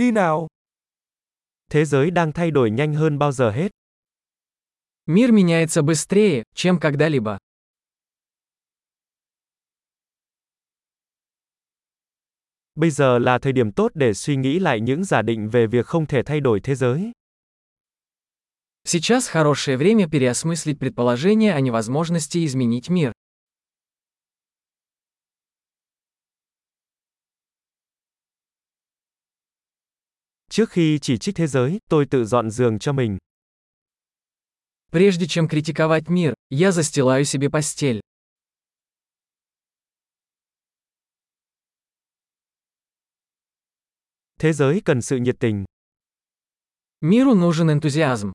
đi nào. Thế giới đang thay đổi nhanh hơn bao giờ hết. Мир меняется быстрее, чем когда-либо. Bây giờ là thời điểm tốt để suy nghĩ lại những giả định về việc không thể thay đổi thế giới. Сейчас хорошее время переосмыслить предположение о невозможности изменить мир. Trước khi chỉ trích thế giới, tôi tự dọn giường cho mình. Прежде чем критиковать мир, я застилаю себе постель. Thế giới cần sự nhiệt tình. Миру нужен энтузиазм.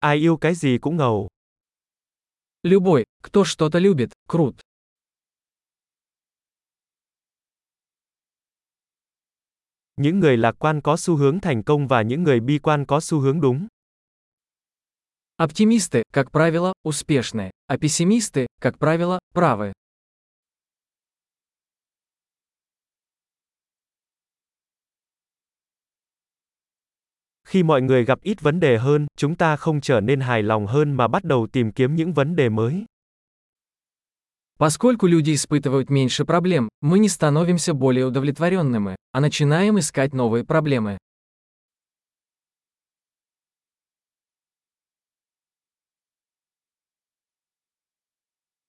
Ai yêu cái gì cũng ngầu. Любой, кто что-то любит, крут. Những người lạc quan có xu hướng thành công và những người bi quan có xu hướng đúng. Оптимисты, как правило, успешны, а пессимисты, как правило, правы. Khi mọi người gặp ít vấn đề hơn, chúng ta không trở nên hài lòng hơn mà bắt đầu tìm kiếm những vấn đề mới. Поскольку люди испытывают меньше проблем, мы не становимся более удовлетворенными, а начинаем искать новые проблемы.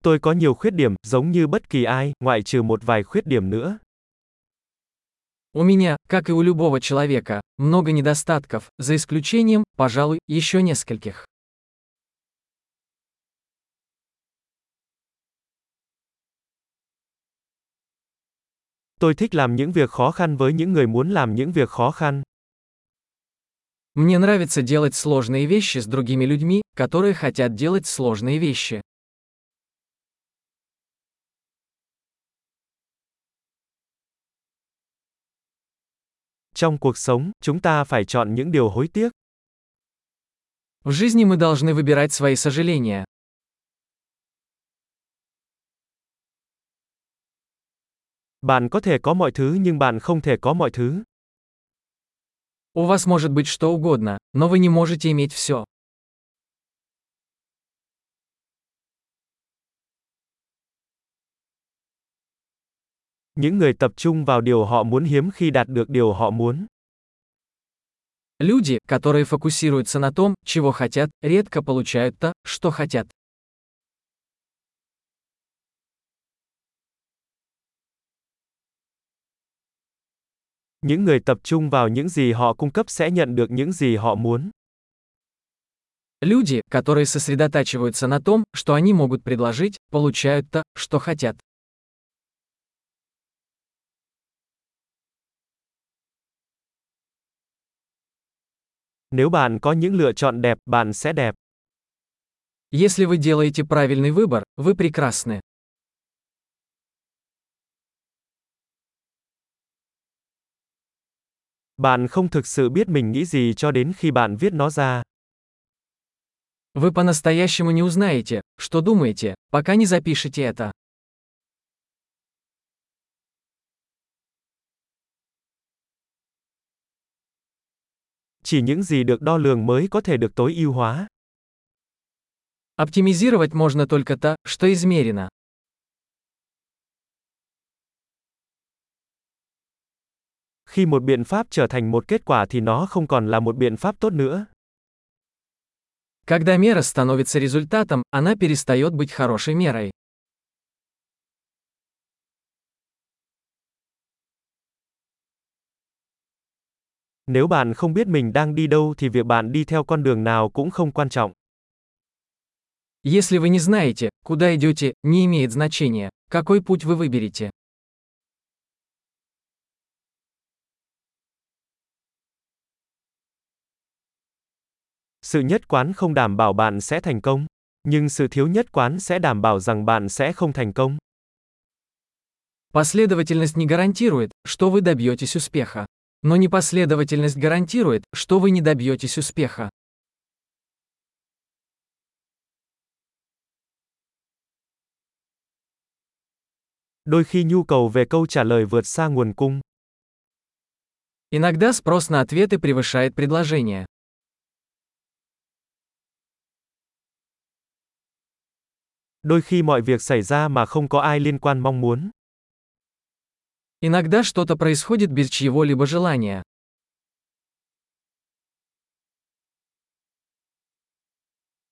Tôi có nhiều khuyết điểm, giống như bất kỳ ai, ngoại trừ một vài khuyết điểm nữa. У меня, как и у любого человека, много недостатков, за исключением, пожалуй, еще нескольких. Tôi thích làm những việc khó khăn với những người muốn làm những việc khó khăn. Мне нравится делать сложные вещи с другими людьми, которые хотят делать сложные вещи. Trong cuộc sống, chúng ta phải chọn những điều hối tiếc. В жизни мы должны выбирать свои сожаления. Bạn có thể có mọi thứ nhưng bạn không thể có mọi thứ. У вас может быть что угодно, но вы не можете иметь все. Những người tập trung vào điều họ muốn hiếm khi đạt được điều họ muốn. Люди, которые фокусируются на том, чего хотят, редко получают то, что хотят. Những người tập trung vào những gì họ cung cấp sẽ nhận được những gì họ muốn. Люди, которые сосредотачиваются на том, что они могут предложить, получают то, что хотят. Nếu bạn có những lựa chọn đẹp, bạn sẽ đẹp. Если вы делаете правильный выбор, вы прекрасны. Bạn không thực sự biết mình nghĩ gì cho đến khi bạn viết nó ra. Вы по-настоящему не узнаете, что думаете, пока не запишете это. Chỉ những gì được đo lường mới có thể được tối ưu hóa. Оптимизировать можно только то, что измерено. Khi một biện pháp trở thành một kết quả thì nó không còn là một biện pháp tốt nữa. Когда мера становится результатом, она перестает быть хорошей мерой. Nếu bạn không biết mình đang đi đâu thì việc bạn đi theo con đường nào cũng không quan trọng. Если вы не знаете, куда идете, не имеет значения, какой путь вы выберете. Sự nhất quán không đảm bảo bạn sẽ thành công, nhưng sự thiếu nhất quán sẽ đảm bảo rằng bạn sẽ không thành công. Последовательность не гарантирует, что вы добьетесь успеха. Но непоследовательность гарантирует, что вы не добьетесь успеха. Đôi khi nhu cầu về câu trả lời vượt xa nguồn cung. Иногда спрос на ответы превышает предложение. Đôi khi mọi việc xảy ra mà không có ai liên quan mong muốn. Иногда что-то происходит без чьего-либо желания.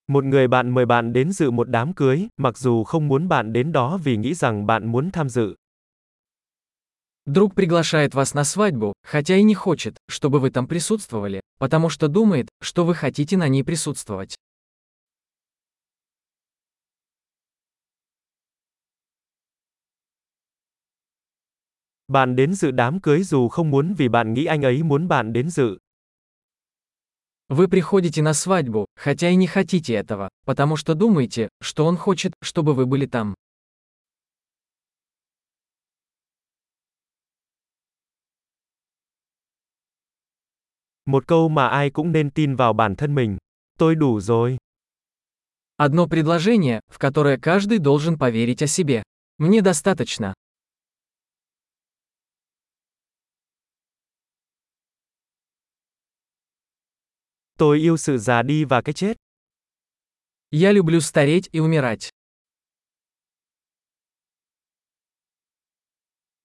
Một người bạn mời bạn đến dự một đám cưới, mặc dù không muốn bạn đến đó vì nghĩ rằng bạn muốn tham dự. Друг приглашает вас на свадьбу, хотя и не хочет, чтобы вы там присутствовали, потому что думает, что вы хотите на ней присутствовать. Bạn đến dự đám cưới dù không muốn vì bạn nghĩ anh ấy muốn bạn đến dự. Вы приходите на свадьбу, хотя и не хотите этого, потому что думаете, что он хочет, чтобы вы были там. Một câu mà ai cũng nên tin vào bản thân mình. Tôi đủ rồi. Одно предложение, в которое каждый должен поверить о себе. Мне достаточно. Tôi yêu sự già đi và cái chết. Я люблю стареть и умирать.